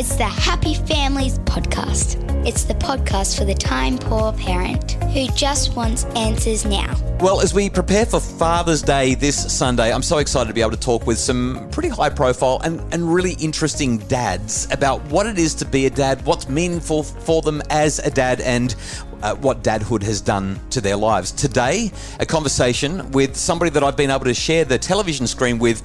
It's the Happy Families Podcast. It's the podcast for the time poor parent who just wants answers now. Well, as we prepare for Father's Day this Sunday, I'm so excited to be able to talk with some pretty high profile and, and really interesting dads about what it is to be a dad, what's meaningful for them as a dad, and uh, what dadhood has done to their lives. Today, a conversation with somebody that I've been able to share the television screen with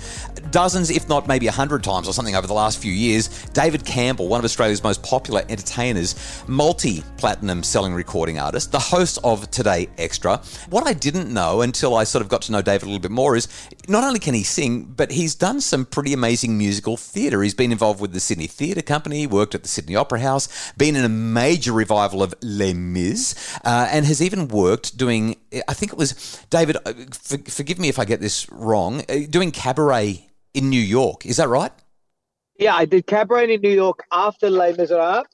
dozens, if not maybe a hundred times or something over the last few years. David Campbell, one of Australia's most popular entertainers, multi platinum selling recording artist, the host of Today Extra. What I didn't know until I sort of got to know David a little bit more is not only can he sing, but he's done some pretty amazing musical theatre. He's been involved with the Sydney Theatre Company, worked at the Sydney Opera House, been in a major revival of Les Mis, uh, and has even worked doing, I think it was, David, uh, for, forgive me if I get this wrong, uh, doing cabaret in New York. Is that right? Yeah, I did cabaret in New York after Les Miserables.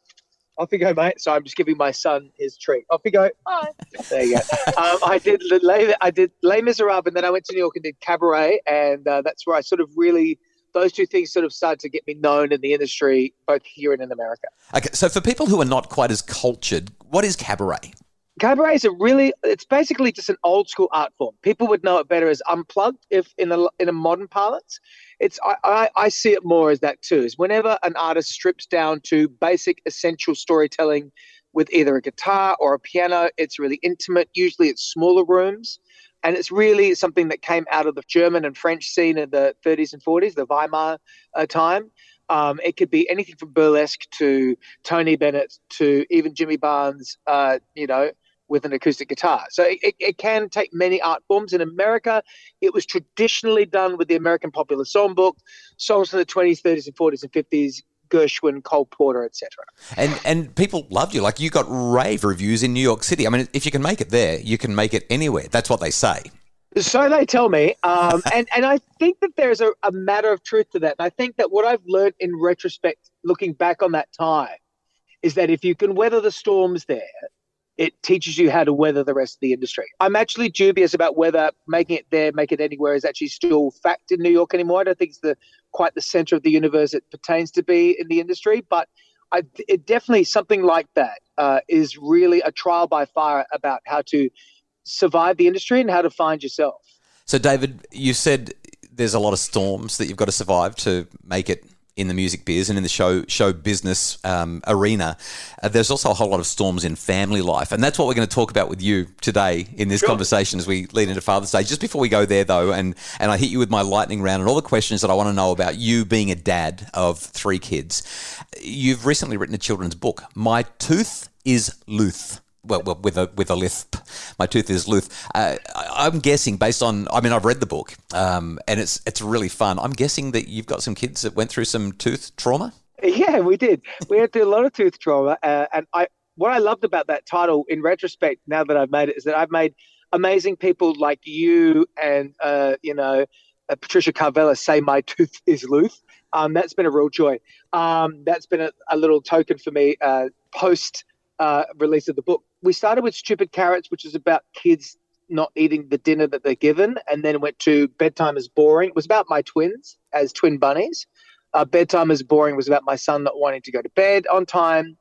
Off you go, mate. So I'm just giving my son his treat. Off you go. Bye. There you go. um, I did Les, I did Les Miserables, and then I went to New York and did cabaret, and uh, that's where I sort of really those two things sort of started to get me known in the industry, both here and in America. Okay, so for people who are not quite as cultured, what is cabaret? Cabaret is a really, it's basically just an old school art form. People would know it better as unplugged if in a, in a modern parlance. It's, I, I, I see it more as that too, is whenever an artist strips down to basic essential storytelling with either a guitar or a piano, it's really intimate. Usually it's smaller rooms. And it's really something that came out of the German and French scene in the 30s and 40s, the Weimar uh, time. Um, it could be anything from burlesque to Tony Bennett to even Jimmy Barnes, uh, you know, with an acoustic guitar. So it, it, can take many art forms. In America, it was traditionally done with the American Popular Songbook, songs from the 20s, 30s, and 40s and 50s, Gershwin, Cole Porter, etc. And and people loved you. Like you got rave reviews in New York City. I mean, if you can make it there, you can make it anywhere. That's what they say. So they tell me, um, and and I think that there's a, a matter of truth to that. And I think that what I've learned in retrospect, looking back on that time, is that if you can weather the storms there, it teaches you how to weather the rest of the industry. I'm actually dubious about whether making it there, make it anywhere is actually still fact in New York anymore. I don't think it's the quite the center of the universe it pertains to be in the industry, but I, it definitely something like that uh, is really a trial by fire about how to survive the industry and how to find yourself. So, David, you said there's a lot of storms that you've got to survive to make it in the music biz and in the show show business um, arena, uh, there's also a whole lot of storms in family life, and that's what we're going to talk about with you today in this sure. conversation as we lead into Father's Day. Just before we go there, though, and and I hit you with my lightning round and all the questions that I want to know about you being a dad of three kids. You've recently written a children's book. My tooth is Luth well, well, with a with a lisp. My tooth is Luth. Uh, I'm guessing based on. I mean, I've read the book, um, and it's it's really fun. I'm guessing that you've got some kids that went through some tooth trauma. Yeah, we did. We had a lot of tooth trauma, uh, and I. What I loved about that title, in retrospect, now that I've made it, is that I've made amazing people like you and uh, you know uh, Patricia Karvelas say my tooth is Luth. Um, that's been a real joy. Um, that's been a, a, little token for me uh, post uh, release of the book. We started with Stupid Carrots, which is about kids not eating the dinner that they're given, and then went to Bedtime is Boring. It was about my twins as twin bunnies. Uh, Bedtime is Boring was about my son not wanting to go to bed on time.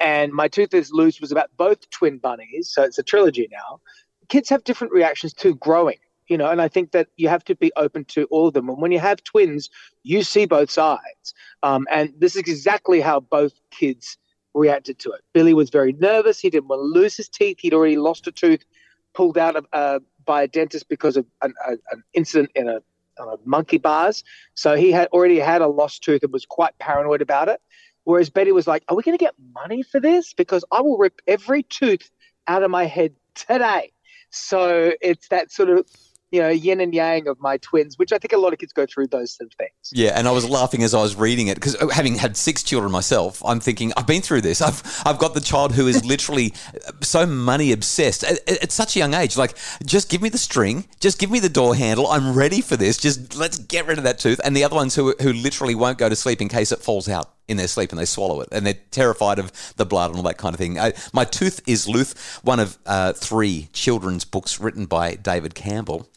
And My Tooth is Loose was about both twin bunnies. So it's a trilogy now. Kids have different reactions to growing, you know, and I think that you have to be open to all of them. And when you have twins, you see both sides. Um, and this is exactly how both kids reacted to it. Billy was very nervous. He didn't want to lose his teeth. He'd already lost a tooth, pulled out of, uh, by a dentist because of an, a, an incident in a, a monkey bars. So he had already had a lost tooth and was quite paranoid about it. Whereas Betty was like, Are we going to get money for this? Because I will rip every tooth out of my head today. So it's that sort of you know, yin and yang of my twins, which I think a lot of kids go through those sort of things. Yeah, and I was laughing as I was reading it because uh, having had six children myself, I'm thinking I've been through this. I've I've got the child who is literally so money obsessed at, at, such a young age. Like, just give me the string, just give me the door handle. I'm ready for this. Just let's get rid of that tooth. And the other ones who who literally won't go to sleep in case it falls out in their sleep and they swallow it and they're terrified of the blood and all that kind of thing. I, My Tooth is Luth, one of uh, three children's books written by David Campbell.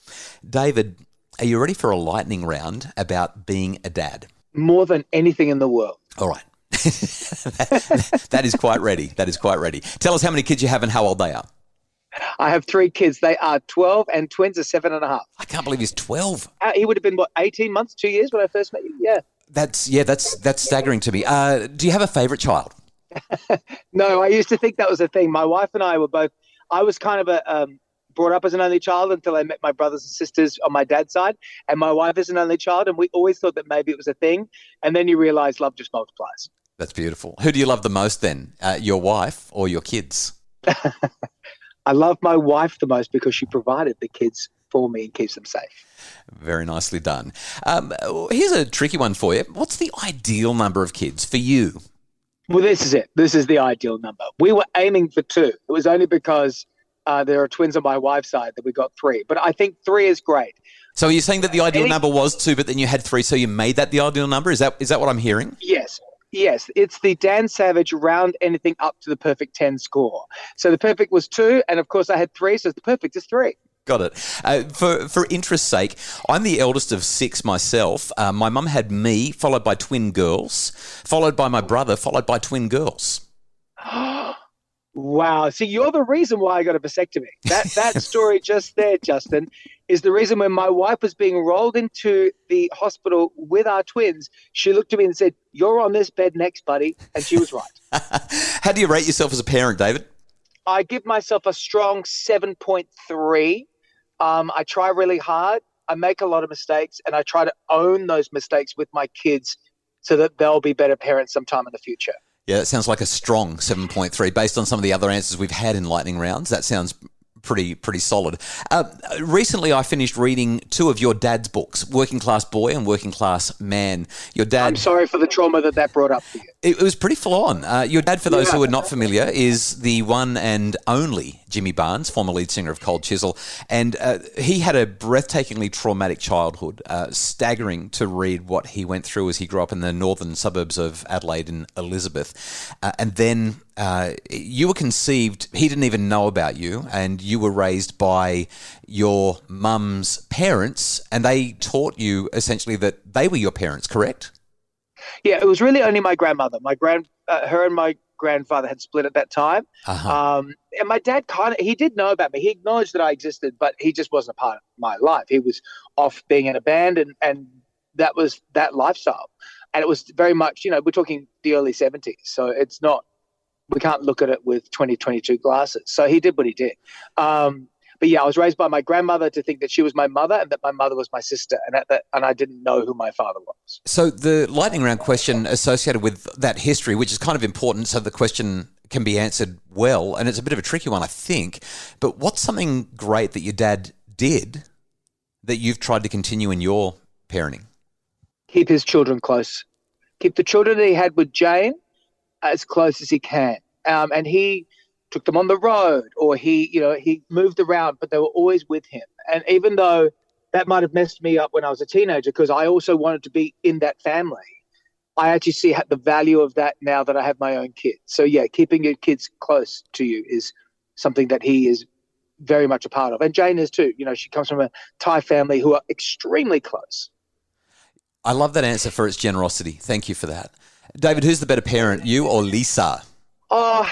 David, are you ready for a lightning round about being a dad? More than anything in the world. All right. that is quite ready. That is quite ready. Tell us how many kids you have and how old they are. I have three kids. They are 12 and twins are seven and a half. I can't believe he's 12. Uh, he would have been, what, 18 months, two years when I first met you? Yeah. That's, yeah, that's, that's staggering to me. Uh, do you have a favorite child? no, I used to think that was a thing. My wife and I were both, I was kind of a, um, brought up as an only child until I met my brothers and sisters on my dad's side. And my wife is an only child. And we always thought that maybe it was a thing. And then you realize love just multiplies. That's beautiful. Who do you love the most then? Uh, your wife or your kids? I love my wife the most because she provided the kids for me and keeps them safe. Very nicely done. Um, here's a tricky one for you. What's the ideal number of kids for you? Well, this is it. This is the ideal number. We were aiming for two. It was only because uh, there are twins on my wife's side that we got three. But I think three is great. So you're you saying that the ideal Any- number was two, but then you had three, so you made that the ideal number? Is that is that what I'm hearing? Yes. Yes, it's the Dan Savage round anything up to the perfect 10 score. So the perfect was two, and of course I had three, so the perfect is three. Got it. Uh, for for interest's sake, I'm the eldest of six myself. Uh, my mum had me, followed by twin girls, followed by my brother, followed by twin girls. wow. See, you're the reason why I got a vasectomy. That that story just there, Justin, is the reason when my wife was being rolled into the hospital with our twins, she looked at me and said, "You're on this bed next, buddy," and she was right. How do you rate yourself as a parent, David? I give myself a strong seven point three. Um, I try really hard. I make a lot of mistakes, and I try to own those mistakes with my kids so that they'll be better parents sometime in the future. Yeah, that sounds like a strong 7.3 based on some of the other answers we've had in lightning rounds. That sounds pretty pretty solid. Uh, recently, I finished reading two of your dad's books, Working Class Boy and Working Class Man. Your dad. I'm sorry for the trauma that that brought up it was pretty full on. Uh, your dad, for those yeah. who are not familiar, is the one and only Jimmy Barnes, former lead singer of Cold Chisel, and uh, he had a breathtakingly traumatic childhood. Uh, staggering to read what he went through as he grew up in the northern suburbs of Adelaide and Elizabeth, uh, and then uh, you were conceived, he didn't even know about you, and you were raised by your mum's parents, and they taught you essentially that they were your parents, correct? Yeah, it was really only my grandmother. My grand, uh, her and my grandfather had split at that time. Uh-huh. Um, and my dad kind of, he did know about me. He acknowledged that I existed, but he just wasn't a part of my life. He was off being in a band, and, and that was that lifestyle. And it was very much, you know, we're talking the early 70s. So it's not we can't look at it with 2022 glasses. So he did what he did. Um, but yeah, I was raised by my grandmother to think that she was my mother and that my mother was my sister, and that, and I didn't know who my father was. So the lightning round question associated with that history, which is kind of important, so the question can be answered well, and it's a bit of a tricky one, I think. But what's something great that your dad did that you've tried to continue in your parenting? Keep his children close. Keep the children that he had with Jane as close as he can. Um, and he took them on the road or he, you know, he moved around, but they were always with him. And even though that might have messed me up when I was a teenager, because I also wanted to be in that family, I actually see the value of that now that I have my own kids. So yeah, keeping your kids close to you is something that he is very much a part of. And Jane is too. You know, she comes from a Thai family who are extremely close. I love that answer for its generosity. Thank you for that. David, who's the better parent, you or Lisa? Oh,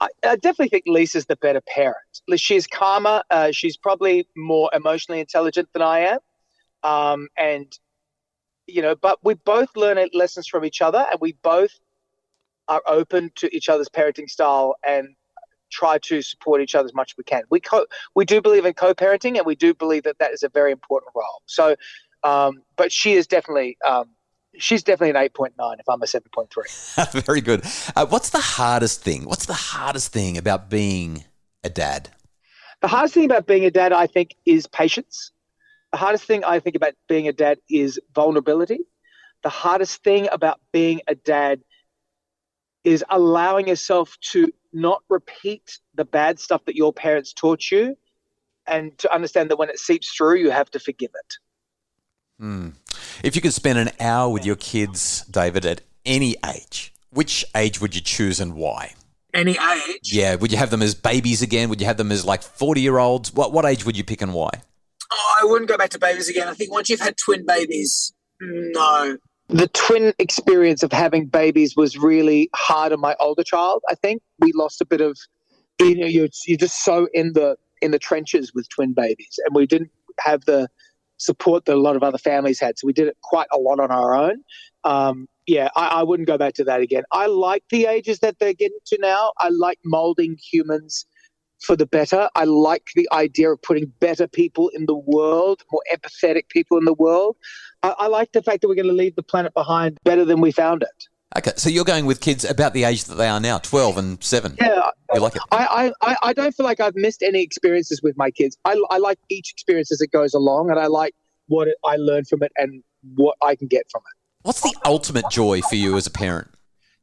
I, I definitely think Lisa's the better parent. She's calmer. Uh, she's probably more emotionally intelligent than I am. Um, and, you know, but we both learn lessons from each other and we both are open to each other's parenting style and try to support each other as much as we can. We co- we do believe in co-parenting, and we do believe that that is a very important role. So, um, but she is definitely um, she's definitely an 8.9 if I'm a 7.3. Very good. Uh, what's the hardest thing? What's the hardest thing about being a dad? The hardest thing about being a dad, I think, is patience. The hardest thing I think about being a dad is vulnerability. The hardest thing about being a dad is allowing yourself to not repeat the bad stuff that your parents taught you and to understand that when it seeps through, you have to forgive it. Mm. If you could spend an hour with your kids, David, at any age, which age would you choose and why? Any age? Yeah. Would you have them as babies again? Would you have them as like 40 year olds? What, what age would you pick and why? Oh, I wouldn't go back to babies again. I think once you've had twin babies, no. the twin experience of having babies was really hard on my older child. I think we lost a bit of, you know, you're, you're just so in the in the trenches with twin babies, and we didn't have the support that a lot of other families had. So we did it quite a lot on our own. Um, yeah, I, I, wouldn't go back to that again. I like the ages that they're getting to now. I like molding humans for the better. I like the idea of putting better people in the world, more empathetic people in the world. I, I like the fact that we're going to leave the planet behind better than we found it. Okay, so you're going with kids about the age that they are now, 12 and 7. Yeah. You like it? I, I, I don't feel like I've missed any experiences with my kids. I, I like each experience as it goes along, and I like what it, I learn from it and what I can get from it. What's the ultimate joy for you as a parent?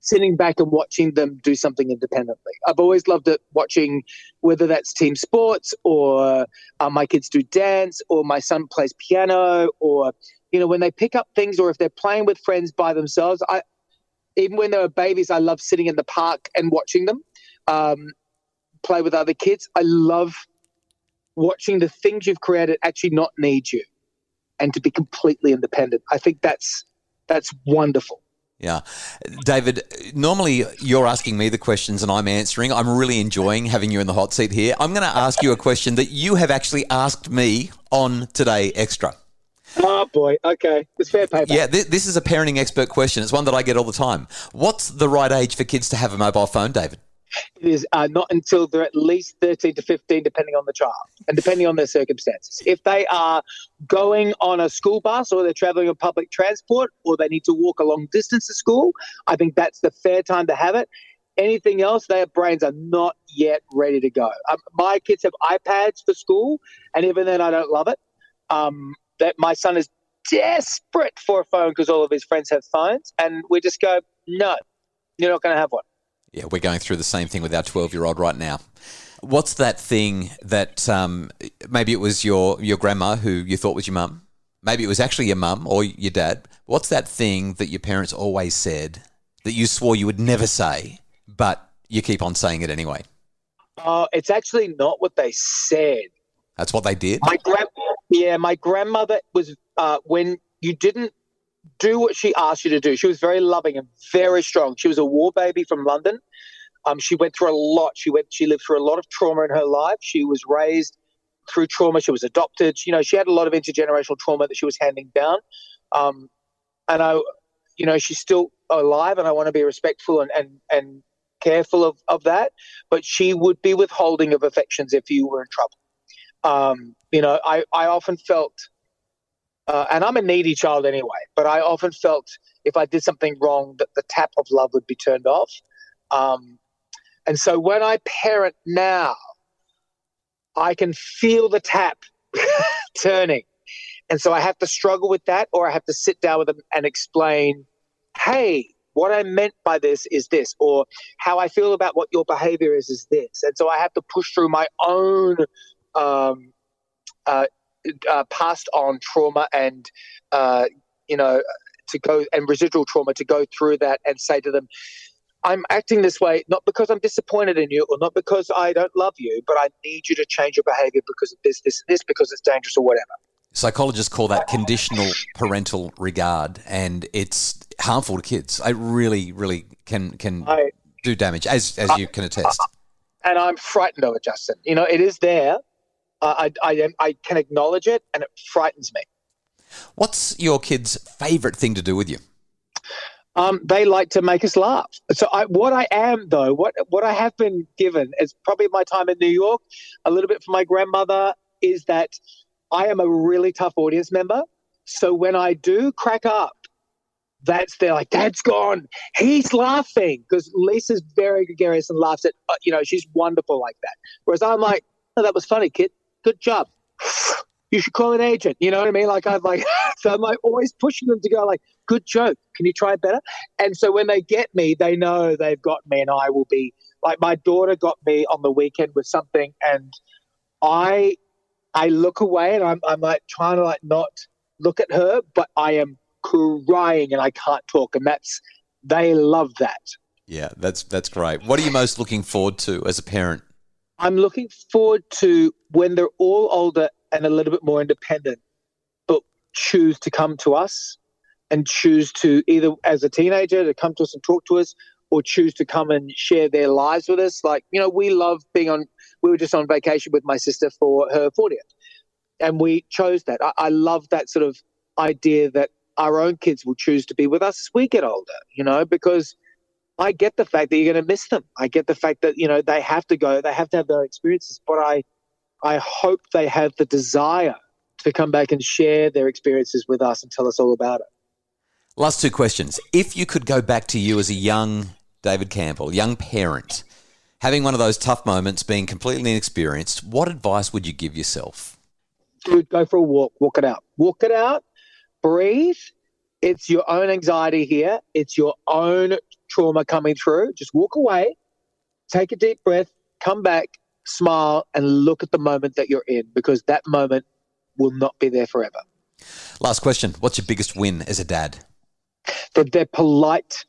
Sitting back and watching them do something independently. I've always loved it watching whether that's team sports or uh, my kids do dance or my son plays piano or you know when they pick up things or if they're playing with friends by themselves. I even when they were babies, I love sitting in the park and watching them um, play with other kids. I love watching the things you've created actually not need you and to be completely independent. I think that's that's wonderful. Yeah. David, normally you're asking me the questions and I'm answering. I'm really enjoying having you in the hot seat here. I'm going to ask you a question that you have actually asked me on Today Extra. Oh boy, okay, it's fair paper. Yeah, th- this is a parenting expert question. It's one that I get all the time. What's the right age for kids to have a mobile phone, David? It is uh, not until they're at least 13 to 15, depending on the child and depending on their circumstances. If they are going on a school bus or they're traveling on public transport or they need to walk a long distance to school, I think that's the fair time to have it. Anything else, their brains are not yet ready to go. Um, my kids have iPads for school, and even then, I don't love it. Um, that my son is desperate for a phone because all of his friends have phones, and we just go, no, you're not going to have one. Yeah, we're going through the same thing with our 12 year old right now. What's that thing that um, maybe it was your, your grandma who you thought was your mum? Maybe it was actually your mum or your dad. What's that thing that your parents always said that you swore you would never say, but you keep on saying it anyway? Uh, it's actually not what they said. That's what they did? My gra- yeah, my grandmother was, uh, when you didn't do what she asked you to do. She was very loving and very strong. She was a war baby from London. Um, she went through a lot. She went. She lived through a lot of trauma in her life. She was raised through trauma. She was adopted. You know, she had a lot of intergenerational trauma that she was handing down. Um, and I, you know, she's still alive, and I want to be respectful and and and careful of of that. But she would be withholding of affections if you were in trouble. Um, you know, I I often felt uh, and I'm a needy child anyway, but I often felt if I did something wrong that the tap of love would be turned off. Um, and so when I parent now, I can feel the tap turning. And so I have to struggle with that, or I have to sit down with them and explain, hey, what I meant by this is this, or how I feel about what your behavior is is this. And so I have to push through my own um, uh, uh, passed on trauma and uh, you know to go and residual trauma to go through that and say to them i'm acting this way not because i'm disappointed in you or not because i don't love you but i need you to change your behavior because of this this this because it's dangerous or whatever. Psychologists call that conditional parental regard and it's harmful to kids. It really really can can I, do damage as as I, you can attest. I, and i'm frightened of it justin. You know it is there I, I, I can acknowledge it and it frightens me. What's your kids' favorite thing to do with you? Um, they like to make us laugh. So I, what I am though, what what I have been given is probably my time in New York, a little bit from my grandmother, is that I am a really tough audience member. So when I do crack up, that's they're like, Dad's gone. He's laughing because Lisa's very gregarious and laughs at uh, you know she's wonderful like that. Whereas I'm like, oh, that was funny, kid good job. You should call an agent. You know what I mean? Like I'm like, so I'm like always pushing them to go like, good joke. Can you try better? And so when they get me, they know they've got me, and I will be like my daughter got me on the weekend with something, and I I look away and I'm I'm like trying to like not look at her, but I am crying and I can't talk, and that's they love that. Yeah, that's that's great. What are you most looking forward to as a parent? I'm looking forward to when they're all older and a little bit more independent, but choose to come to us. and choose to either as a teenager to come to us and talk to us or choose to come and share their lives with us. Like, you know, we love being on, we were just on vacation with my sister for her 40th. And we chose that. I, I love that sort of idea that our own kids will choose to be with us as we get older, you know, because I get the fact that you're going to miss them. I get the fact that, you know, they have to go, they have to have their experiences, but I, I hope they have the desire to come back and share their experiences with us and tell us all about it. Last two questions. If you could go back to you as a young David Campbell, young parent, having one of those tough moments, being completely inexperienced, what advice would you give yourself? Dude, go for a walk, walk it out. Walk it out, breathe. It's your own anxiety here, it's your own trauma coming through. Just walk away, take a deep breath, come back, smile, and look at the moment that you're in because that moment will not be there forever. Last question What's your biggest win as a dad? That they're polite,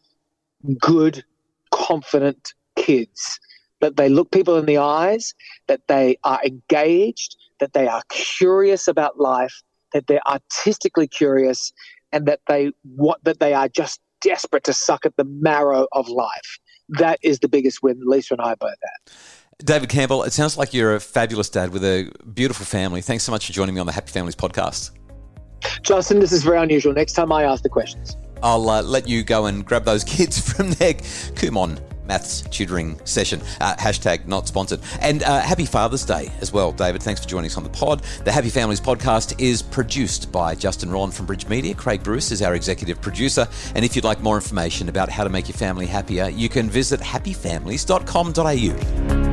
good, confident kids. That they look people in the eyes, that they are engaged, that they are curious about life, that they're artistically curious, and that they what that they are just desperate to suck at the marrow of life. That is the biggest win. Lisa and I both had. David Campbell, it sounds like you're a fabulous dad with a beautiful family. Thanks so much for joining me on the Happy Families podcast. Justin, this is very unusual. Next time I ask the questions. I'll uh, let you go and grab those kids from their Kumon maths tutoring session. Uh, hashtag not sponsored. And uh, happy Father's Day as well, David. Thanks for joining us on the pod. The Happy Families podcast is produced by Justin Rollin from Bridge Media. Craig Bruce is our executive producer. And if you'd like more information about how to make your family happier, you can visit happyfamilies.com.au.